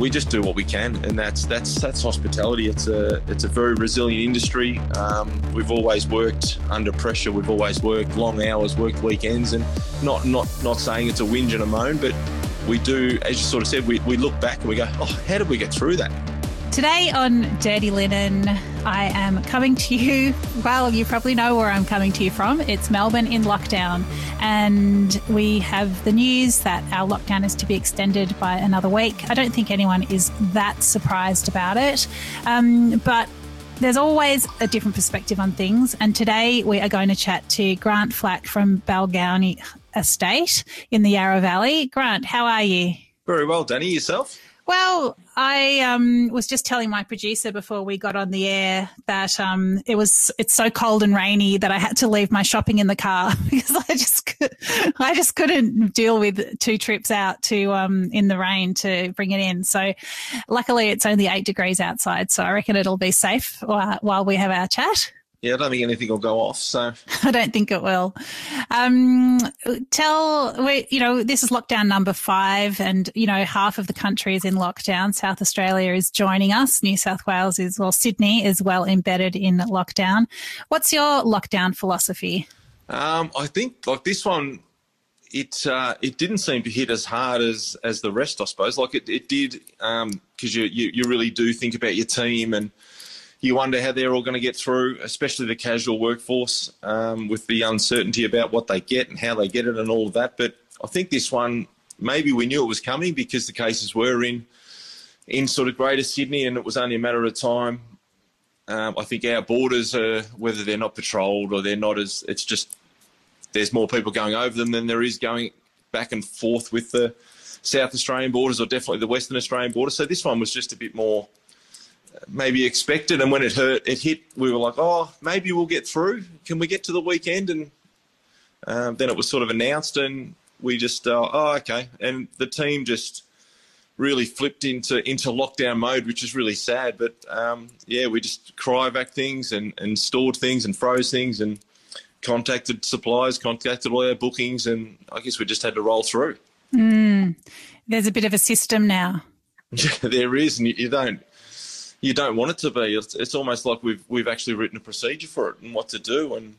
we just do what we can, and that's that's that's hospitality. It's a it's a very resilient industry. Um, we've always worked under pressure. We've always worked long hours, worked weekends, and not not not saying it's a whinge and a moan, but we do, as you sort of said, we, we look back and we go, oh, how did we get through that? Today on Dirty Linen, I am coming to you. Well, you probably know where I'm coming to you from. It's Melbourne in lockdown. And we have the news that our lockdown is to be extended by another week. I don't think anyone is that surprised about it. Um, but there's always a different perspective on things. And today we are going to chat to Grant Flack from Balgownie Estate in the Yarra Valley. Grant, how are you? Very well, Danny. Yourself? Well, I um, was just telling my producer before we got on the air that um, it was it's so cold and rainy that I had to leave my shopping in the car because I just I just couldn't deal with two trips out to um, in the rain to bring it in. So, luckily, it's only eight degrees outside, so I reckon it'll be safe while we have our chat. Yeah, I don't think anything will go off. So I don't think it will. Um, tell we, you know, this is lockdown number five, and you know, half of the country is in lockdown. South Australia is joining us. New South Wales is well, Sydney is well embedded in lockdown. What's your lockdown philosophy? Um, I think like this one, it uh, it didn't seem to hit as hard as as the rest, I suppose. Like it, it did because um, you, you you really do think about your team and you wonder how they're all going to get through, especially the casual workforce, um, with the uncertainty about what they get and how they get it and all of that. But I think this one, maybe we knew it was coming because the cases were in in sort of Greater Sydney, and it was only a matter of time. Um, I think our borders are whether they're not patrolled or they're not as it's just there's more people going over them than there is going back and forth with the South Australian borders or definitely the Western Australian border. So this one was just a bit more maybe expected. And when it hurt, it hit, we were like, oh, maybe we'll get through. Can we get to the weekend? And um, then it was sort of announced, and we just, uh, oh, okay. And the team just really flipped into into lockdown mode, which is really sad. But um, yeah, we just cryovac things and, and stored things and froze things and contacted suppliers, contacted all our bookings, and I guess we just had to roll through. Mm. There's a bit of a system now. Yeah, there is, and you don't you don't want it to be. It's, it's almost like we've we've actually written a procedure for it and what to do and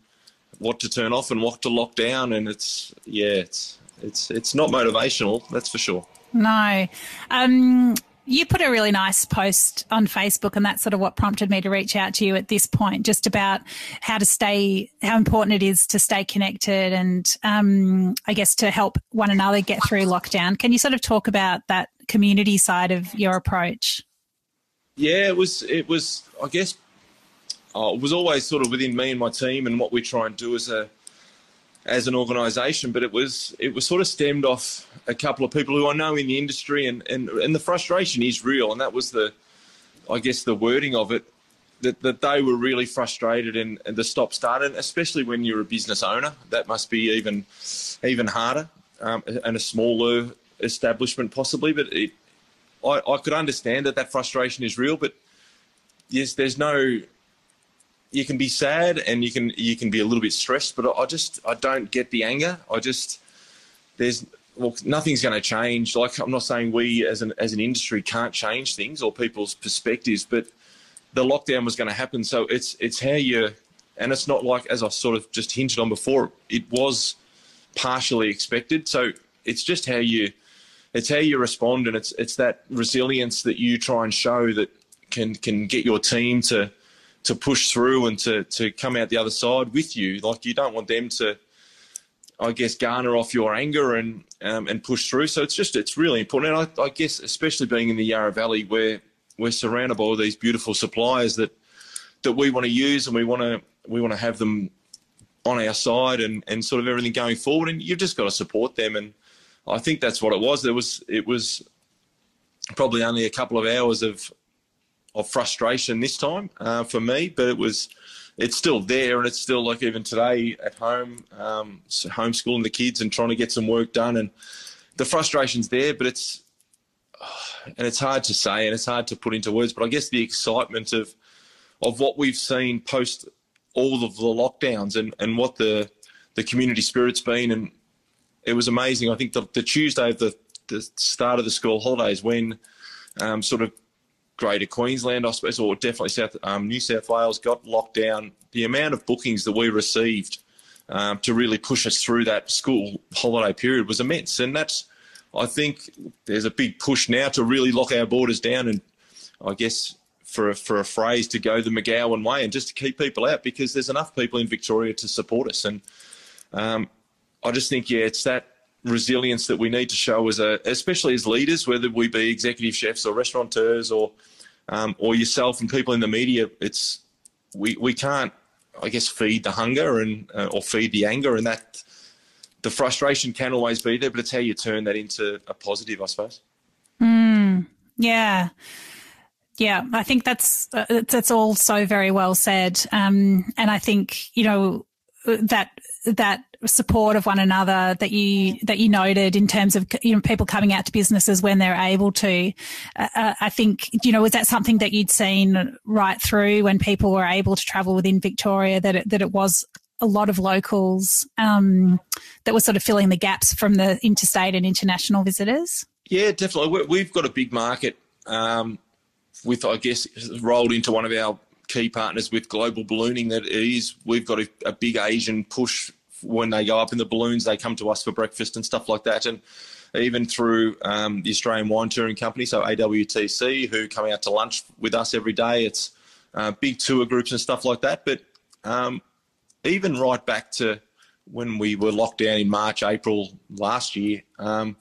what to turn off and what to lock down. And it's yeah, it's it's it's not motivational. That's for sure. No. Um, you put a really nice post on Facebook, and that's sort of what prompted me to reach out to you at this point, just about how to stay, how important it is to stay connected and um, I guess to help one another get through lockdown. Can you sort of talk about that community side of your approach? Yeah, it was. It was. I guess uh, it was always sort of within me and my team and what we try and do as a as an organisation. But it was it was sort of stemmed off a couple of people who I know in the industry, and and and the frustration is real, and that was the, I guess the wording of it. That, that they were really frustrated and, and the stop start, and especially when you're a business owner, that must be even even harder, um, and a smaller establishment possibly. But it, I, I could understand that that frustration is real, but yes, there's no. You can be sad and you can you can be a little bit stressed, but I just I don't get the anger. I just there's well nothing's going to change. Like I'm not saying we as an as an industry can't change things or people's perspectives, but the lockdown was going to happen. So it's it's how you and it's not like as I sort of just hinted on before. It was partially expected. So it's just how you it's how you respond, and it's it's that resilience that you try and show that can can get your team to to push through and to to come out the other side with you. Like you don't want them to, I guess, garner off your anger and um, and push through. So it's just it's really important. And I, I guess especially being in the Yarra Valley where we're surrounded by all these beautiful suppliers that that we want to use and we want to we want to have them on our side and, and sort of everything going forward and you've just got to support them and I think that's what it was. There was it was probably only a couple of hours of of frustration this time uh, for me, but it was it's still there, and it's still like even today at home, um, homeschooling the kids and trying to get some work done, and the frustration's there, but it's and it's hard to say and it's hard to put into words, but I guess the excitement of of what we've seen post all of the lockdowns and, and what the the community spirit's been and it was amazing. I think the, the Tuesday of the, the start of the school holidays when um, sort of Greater Queensland, I suppose, or definitely South um, New South Wales got locked down. The amount of bookings that we received um, to really push us through that school holiday period was immense, and that's. I think there's a big push now to really lock our borders down, and I guess for a, for a phrase to go the McGowan way, and just to keep people out because there's enough people in Victoria to support us, and um, I just think yeah, it's that resilience that we need to show as a, especially as leaders, whether we be executive chefs or restaurateurs or um, or yourself and people in the media. It's we we can't, I guess, feed the hunger and uh, or feed the anger, and that the frustration can always be there, but it's how you turn that into a positive, I suppose. Mm, yeah. Yeah, I think that's uh, that's all so very well said, um, and I think you know that that support of one another that you that you noted in terms of you know people coming out to businesses when they're able to. Uh, uh, I think you know was that something that you'd seen right through when people were able to travel within Victoria that it, that it was a lot of locals um, that were sort of filling the gaps from the interstate and international visitors. Yeah, definitely. We've got a big market um, with, I guess, rolled into one of our key partners with global ballooning that it is we've got a, a, big asian push when they go up in the balloons, they come to us for breakfast and stuff like that. And even through um, the Australian Wine Touring Company, so AWTC, who come out to lunch with us every day. It's uh, big tour groups and stuff like that. But um, even right back to when we were locked down in March, April last year, um,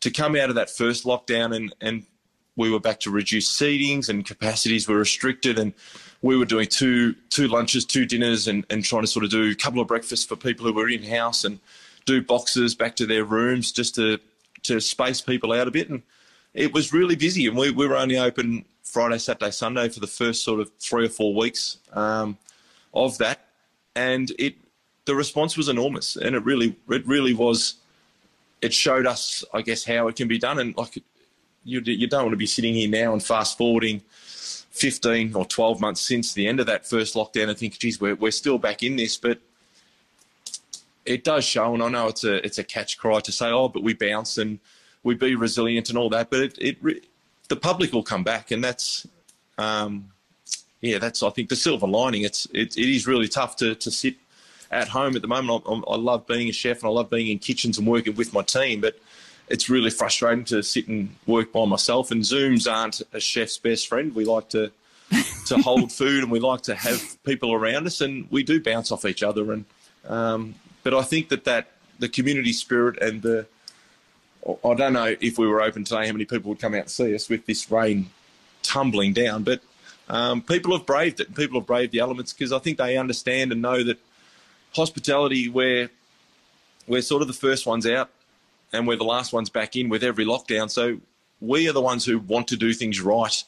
to come out of that first lockdown and, and we were back to reduced seatings and capacities were restricted and we were doing two two lunches, two dinners, and, and trying to sort of do a couple of breakfasts for people who were in house and do boxes back to their rooms just to to space people out a bit. And it was really busy, and we, we were only open Friday, Saturday, Sunday for the first sort of three or four weeks um, of that, and it the response was enormous, and it really it really was. It showed us, I guess, how it can be done, and like you you don't want to be sitting here now and fast forwarding 15 or 12 months since the end of that first lockdown and think, geez, we're, we're still back in this. But it does show, and I know it's a it's a catch cry to say, oh, but we bounce and we be resilient and all that. But it, it the public will come back, and that's um, yeah, that's I think the silver lining. It's it, it is really tough to to sit at home at the moment. I, I love being a chef and I love being in kitchens and working with my team, but it's really frustrating to sit and work by myself. And Zooms aren't a chef's best friend. We like to to hold food and we like to have people around us, and we do bounce off each other. And um, but I think that that the community spirit and the I don't know if we were open today, how many people would come out and see us with this rain tumbling down, but um, people have braved it. People have braved the elements because I think they understand and know that hospitality, where we're sort of the first ones out and we're the last ones back in with every lockdown. So we are the ones who want to do things right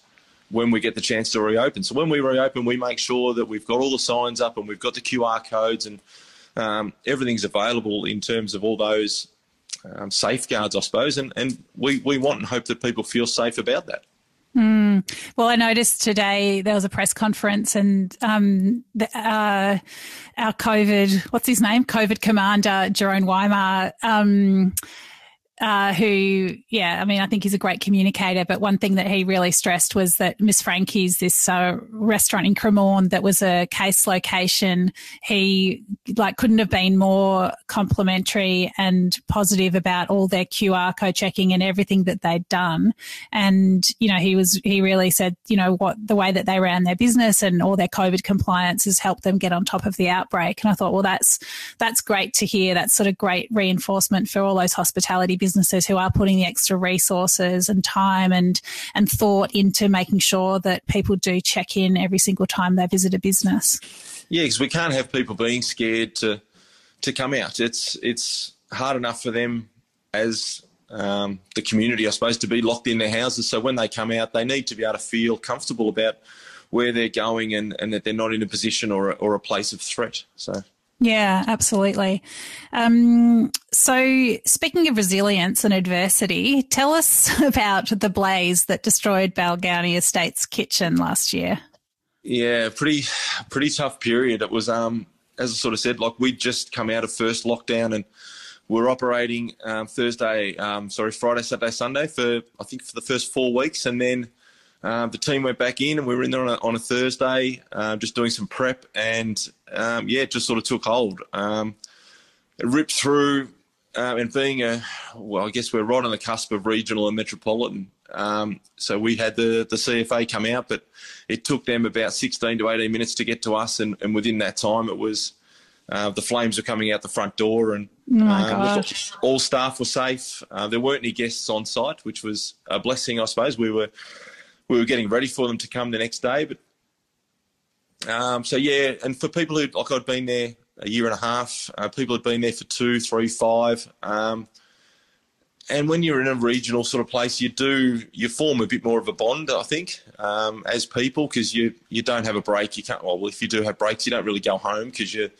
when we get the chance to reopen. So when we reopen, we make sure that we've got all the signs up and we've got the QR codes and um, everything's available in terms of all those um, safeguards, I suppose. And, and we, we want and hope that people feel safe about that. Mm. Well, I noticed today there was a press conference and um, the, uh, our COVID, what's his name? COVID commander, Jeroen Weimar. Um, uh, who, yeah, I mean, I think he's a great communicator. But one thing that he really stressed was that Miss Frankie's, this uh, restaurant in Cremorne that was a case location, he like couldn't have been more complimentary and positive about all their QR code checking and everything that they'd done. And you know, he was he really said, you know, what the way that they ran their business and all their COVID compliance has helped them get on top of the outbreak. And I thought, well, that's that's great to hear. That's sort of great reinforcement for all those hospitality businesses businesses who are putting the extra resources and time and and thought into making sure that people do check in every single time they visit a business. Yeah, because we can't have people being scared to to come out. It's it's hard enough for them as um, the community, I suppose, to be locked in their houses. So when they come out, they need to be able to feel comfortable about where they're going and, and that they're not in a position or a, or a place of threat. So. Yeah, absolutely. Um, so, speaking of resilience and adversity, tell us about the blaze that destroyed Balgownie Estates kitchen last year. Yeah, pretty pretty tough period. It was, um, as I sort of said, like we'd just come out of first lockdown and we're operating um, Thursday, um, sorry, Friday, Saturday, Sunday for I think for the first four weeks, and then um, the team went back in, and we were in there on a, on a Thursday, uh, just doing some prep, and um, yeah, it just sort of took hold. Um, it ripped through, uh, and being a well, I guess we're right on the cusp of regional and metropolitan. Um, so we had the the CFA come out, but it took them about 16 to 18 minutes to get to us, and, and within that time, it was uh, the flames were coming out the front door, and Oh uh, all staff were safe. Uh, there weren't any guests on site, which was a blessing, I suppose. We were we were getting ready for them to come the next day, but um, so yeah. And for people who like I'd been there a year and a half, uh, people had been there for two, three, five. Um, and when you're in a regional sort of place, you do you form a bit more of a bond, I think, um, as people because you you don't have a break. You can't. Well, if you do have breaks, you don't really go home because you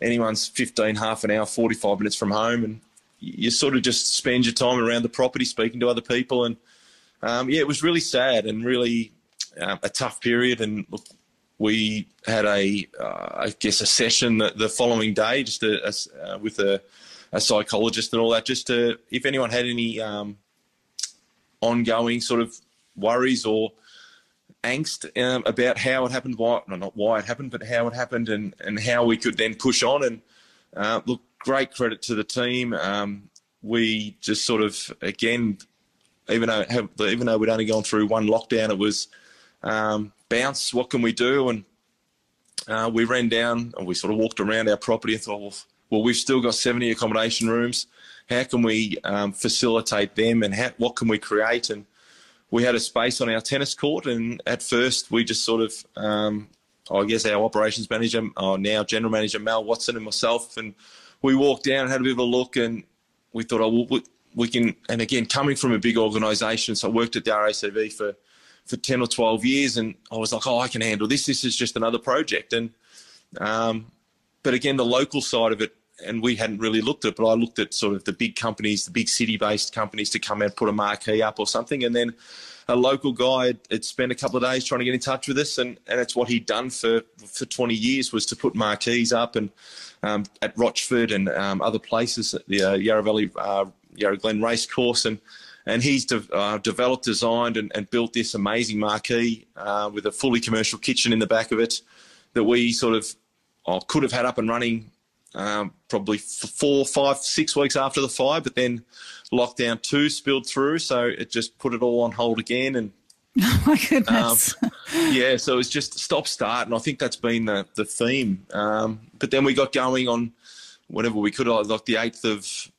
anyone's 15, half an hour, 45 minutes from home, and you sort of just spend your time around the property speaking to other people. And um, yeah, it was really sad and really uh, a tough period. And look, we had a, uh, I guess, a session the, the following day, just a, a, uh, with a, a, psychologist and all that, just to if anyone had any um, ongoing sort of worries or angst um, about how it happened, why no, not why it happened, but how it happened, and and how we could then push on. And uh, look, great credit to the team. Um, we just sort of again, even though even though we'd only gone through one lockdown, it was um, bounce. What can we do? And uh, we ran down and we sort of walked around our property and thought, well, well we've still got 70 accommodation rooms. How can we um, facilitate them, and how, what can we create? And we had a space on our tennis court, and at first we just sort of, um, I guess our operations manager, oh, now general manager Mal Watson and myself, and we walked down and had a bit of a look, and we thought, oh, we, we can. And again, coming from a big organisation, so I worked at the RACV for for ten or twelve years, and I was like, oh, I can handle this. This is just another project, and um, but again, the local side of it and we hadn't really looked at it, but I looked at sort of the big companies, the big city-based companies to come out, put a marquee up or something, and then a local guy had spent a couple of days trying to get in touch with us, and, and it's what he'd done for, for 20 years was to put marquees up and um, at Rochford and um, other places, at the uh, Yarra Valley, uh, Yarra Glen race course, and and he's de- uh, developed, designed, and, and, built this amazing marquee uh, with a fully commercial kitchen in the back of it that we sort of oh, could have had up and running um, probably four, five, six weeks after the fire, but then lockdown two spilled through, so it just put it all on hold again. And oh my goodness, um, yeah, so it was just stop start, and I think that's been the the theme. Um, but then we got going on whenever we could, like the eighth of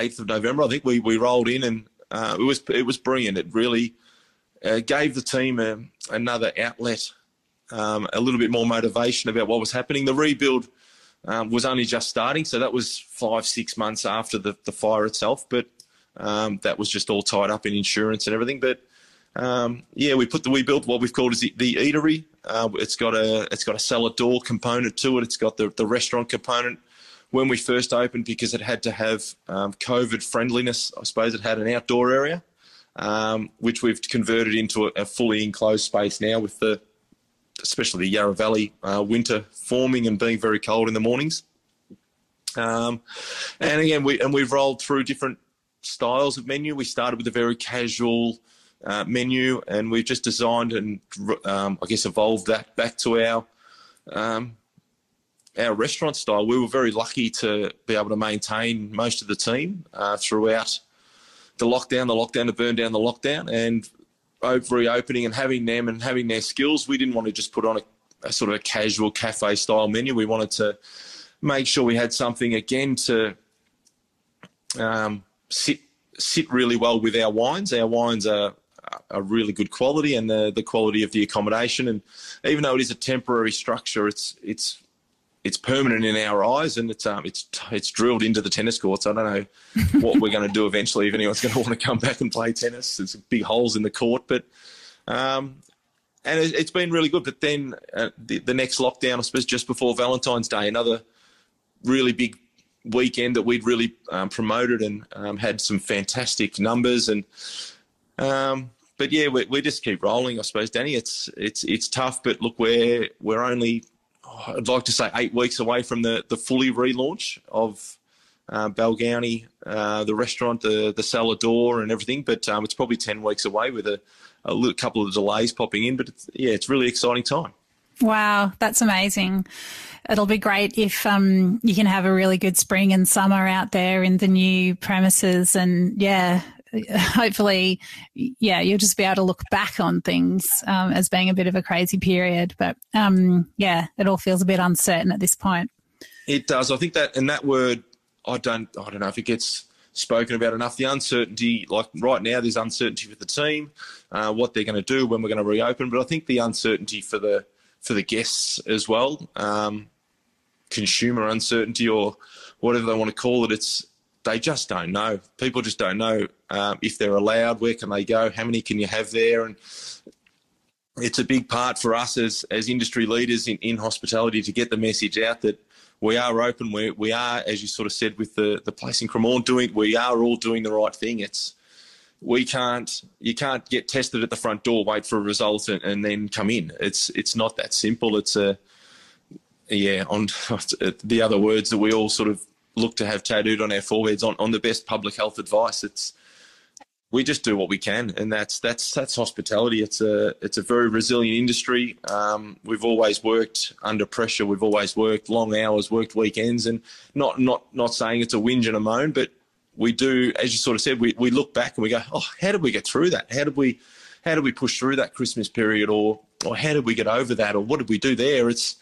eighth of November. I think we we rolled in, and uh, it was it was brilliant. It really uh, gave the team a, another outlet, um, a little bit more motivation about what was happening. The rebuild um, was only just starting, so that was five, six months after the, the fire itself. But um, that was just all tied up in insurance and everything. But um, yeah, we put the we built what we've called is the, the eatery. Uh, it's got a it's got a cellar door component to it. It's got the the restaurant component. When we first opened, because it had to have um, COVID friendliness, I suppose it had an outdoor area, um, which we've converted into a, a fully enclosed space now with the especially the Yarra Valley uh, winter forming and being very cold in the mornings. Um, and again, we and we've rolled through different styles of menu. We started with a very casual uh, menu, and we've just designed and um, I guess evolved that back to our um, our restaurant style. We were very lucky to be able to maintain most of the team uh, throughout the lockdown, the lockdown to burn down the lockdown, and reopening and having them and having their skills, we didn't want to just put on a, a sort of a casual cafe style menu. We wanted to make sure we had something again to um, sit sit really well with our wines. Our wines are a really good quality and the the quality of the accommodation. And even though it is a temporary structure, it's it's it's permanent in our eyes, and it's um, it's it's drilled into the tennis courts. I don't know what we're going to do eventually if anyone's going to want to come back and play tennis. There's big holes in the court, but um, and it, has been really good. But then uh, the, the next lockdown, I suppose, just before Valentine's Day, another really big weekend that we'd really um, promoted and um, had some fantastic numbers and. Um, but yeah, we, we just keep rolling, I suppose, Danny. It's it's it's tough, but look, we're we're only I'd like to say eight weeks away from the, the fully relaunch of uh, Balgownie, uh, the restaurant, the the cellar door, and everything. But um, it's probably ten weeks away with a, a little, couple of delays popping in. But it's, yeah, it's really exciting time. Wow, that's amazing. It'll be great if um, you can have a really good spring and summer out there in the new premises, and yeah, hopefully, yeah, you'll just be able to look back on things um, as being a bit of a crazy period. But um, yeah, it all feels a bit uncertain at this point. It does. I think that, and that word, I don't, I don't know if it gets spoken about enough. The uncertainty, like right now, there's uncertainty with the team, uh, what they're going to do when we're going to reopen. But I think the uncertainty for the for the guests as well, um, consumer uncertainty or whatever they want to call it. It's they just don't know. People just don't know um, if they're allowed. Where can they go? How many can you have there? And it's a big part for us as as industry leaders in, in hospitality to get the message out that we are open. We we are, as you sort of said, with the the place in Cremorne doing. We are all doing the right thing. It's we can't you can't get tested at the front door, wait for a result, and, and then come in. It's it's not that simple. It's a yeah. On the other words that we all sort of look to have tattooed on our foreheads on, on the best public health advice. It's we just do what we can, and that's that's that's hospitality. It's a it's a very resilient industry. Um, we've always worked under pressure. We've always worked long hours, worked weekends, and not not not saying it's a whinge and a moan, but we do, as you sort of said, we, we look back and we go, oh, how did we get through that? How did we how did we push through that Christmas period, or or how did we get over that, or what did we do there? It's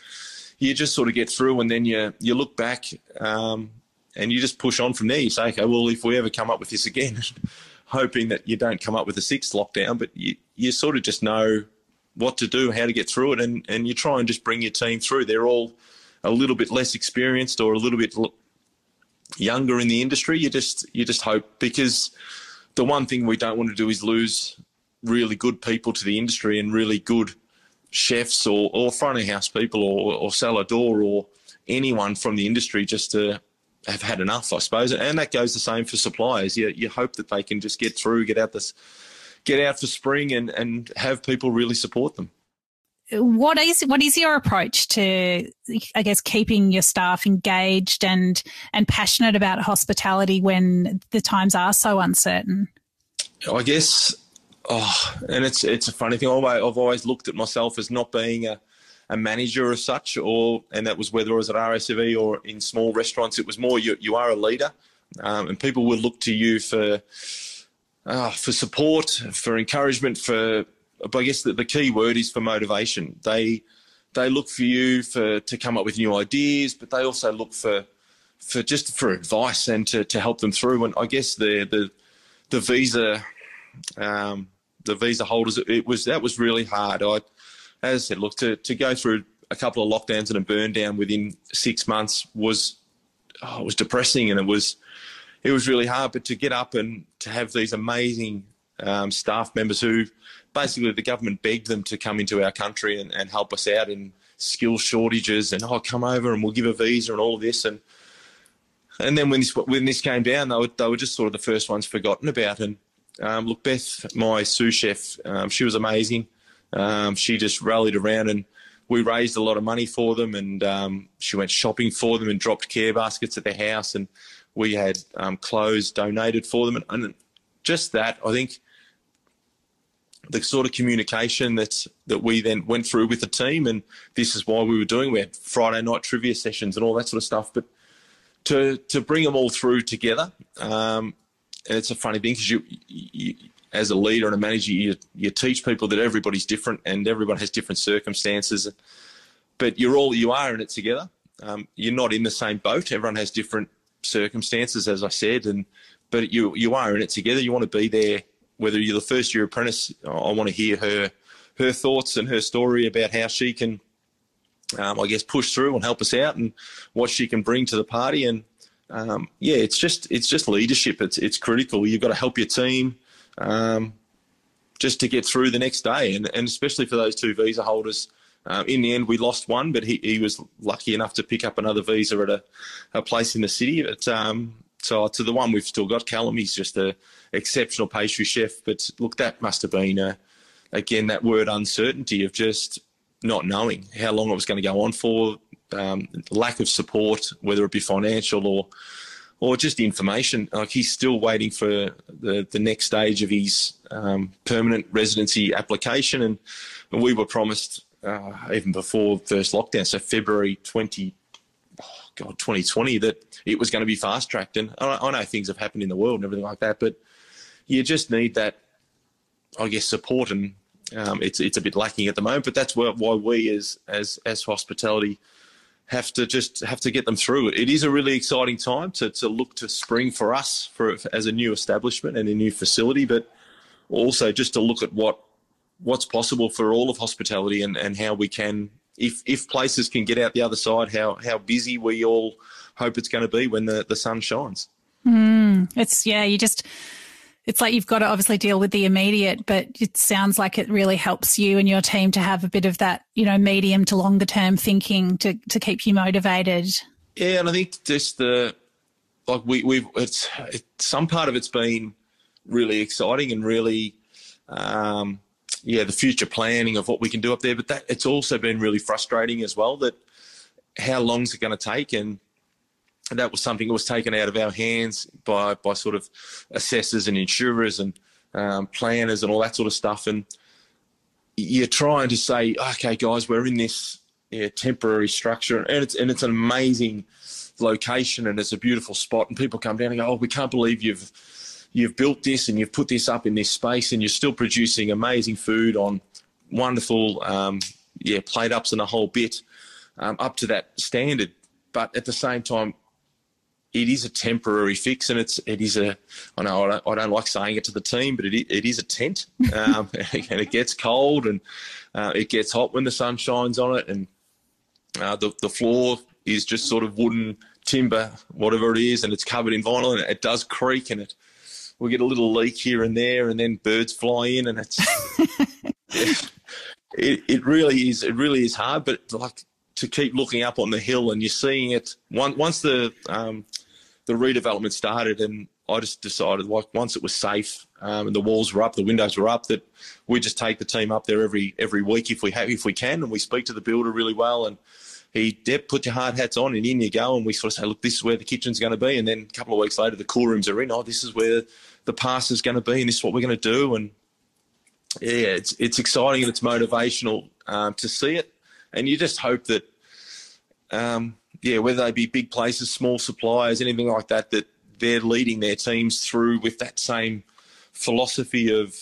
you just sort of get through, and then you you look back um, and you just push on from there. You say, okay, well, if we ever come up with this again. hoping that you don't come up with a sixth lockdown, but you, you sort of just know what to do, how to get through it, and, and you try and just bring your team through. They're all a little bit less experienced or a little bit younger in the industry. You just you just hope because the one thing we don't want to do is lose really good people to the industry and really good chefs or, or front of house people or, or cellar door or anyone from the industry just to have had enough, I suppose. And that goes the same for suppliers. You, you hope that they can just get through, get out this, get out for spring, and and have people really support them. What is what is your approach to, I guess, keeping your staff engaged and and passionate about hospitality when the times are so uncertain? I guess, oh, and it's it's a funny thing. I've always looked at myself as not being a a manager as such, or and that was whether it was at RACV or in small restaurants. It was more you, you are a leader, um, and people will look to you for uh, for support, for encouragement, for. I guess the, the key word is for motivation. They they look for you for to come up with new ideas, but they also look for for just for advice and to, to help them through. And I guess the the the visa um, the visa holders it was that was really hard. I as I said, look to to go through a couple of lockdowns and a burn down within six months was oh, it was depressing and it was it was really hard. But to get up and to have these amazing um, staff members who basically the government begged them to come into our country and, and help us out in skill shortages and oh come over and we'll give a visa and all of this. And and then when this when this came down they were they were just sort of the first ones forgotten about. And um, look Beth my sous chef um, she was amazing um, she just rallied around and we raised a lot of money for them and um, she went shopping for them and dropped care baskets at their house and we had um, clothes donated for them. And, and, just that I think the sort of communication that that we then went through with the team and this is why we were doing we had Friday night trivia sessions and all that sort of stuff but to to bring them all through together um, and it's a funny thing because you, you as a leader and a manager, you, you teach people that everybody's different and everyone has different circumstances. But you're all you are in it together. Um, you're not in the same boat. Everyone has different circumstances, as I said, and but you you are in it together. You want to be there. Whether you're the first year apprentice, I want to hear her her thoughts and her story about how she can, um, I guess, push through and help us out, and what she can bring to the party. And um, yeah, it's just it's just leadership. It's it's critical. You've got to help your team um, just to get through the next day. And, and especially for those two visa holders, um, in the end, we lost one, but he, he was lucky enough to pick up another visa at a, a place in the city. But, um, so to the one we've still got, Callum, he's just an exceptional pastry chef. But look, that must have been, a, again, that word uncertainty of just not knowing how long it was going to go on for, um, lack of support, whether it be financial or or just information. Like he's still waiting for the, the next stage of his um, permanent residency application, and, we were promised uh, even before first lockdown, so February 20, oh God, 2020, that it was going to be fast tracked. And I, I know things have happened in the world and everything like that, but you just need that, I guess, support, and um, it's it's a bit lacking at the moment. But that's why, why we as as as hospitality have to just have to get them through it. Is a really exciting time to, to look to spring for us for as a new establishment and a new facility, but also just to look at what what's possible for all of hospitality and, and how we can if if places can get out the other side, how how busy we all hope it's going to be when the, the sun shines. Mm, it's yeah, you just it's like you've got to obviously deal with the immediate, but it sounds like it really helps you and your team to have a bit of that, you know, medium to longer term thinking to, to keep you motivated. Yeah, and I think just the like we we've it's, some part of it's been really exciting and really um, yeah the future planning of what we can do up there, but that it's also been really frustrating as well that how long's it going to take and that was something that was taken out of our hands by by sort of assessors and insurers and um, planners and all that sort of stuff. And you're trying to say, okay, guys, we're in this yeah, temporary structure, and it's and it's an amazing location, and it's a beautiful spot, and people come down and go, oh, we can't believe you've you've built this and you've put this up in this space, and you're still producing amazing food on wonderful, um, yeah, plate ups and a whole bit um, up to that standard. But at the same time, it is a temporary fix, and it's it is a. I know I don't, I don't like saying it to the team, but it it is a tent, um, and it gets cold and uh, it gets hot when the sun shines on it, and uh, the the floor is just sort of wooden timber, whatever it is, and it's covered in vinyl, and it does creak, and it we get a little leak here and there, and then birds fly in, and it's it, it, it really is it really is hard, but like to keep looking up on the hill and you're seeing it once the um, the redevelopment started and I just decided like once it was safe um, and the walls were up, the windows were up, that we just take the team up there every every week if we have if we can, and we speak to the builder really well. And he Deb, put your hard hats on and in you go. And we sort of say, look, this is where the kitchen's going to be. And then a couple of weeks later, the cool rooms are in. Oh, this is where the pass is going to be, and this is what we're going to do. And yeah, it's it's exciting and it's motivational um, to see it. And you just hope that um, yeah, whether they be big places, small suppliers, anything like that, that they're leading their teams through with that same philosophy of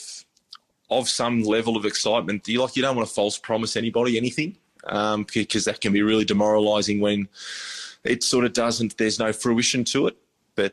of some level of excitement. You like you don't want to false promise anybody anything um, because that can be really demoralising when it sort of doesn't. There's no fruition to it.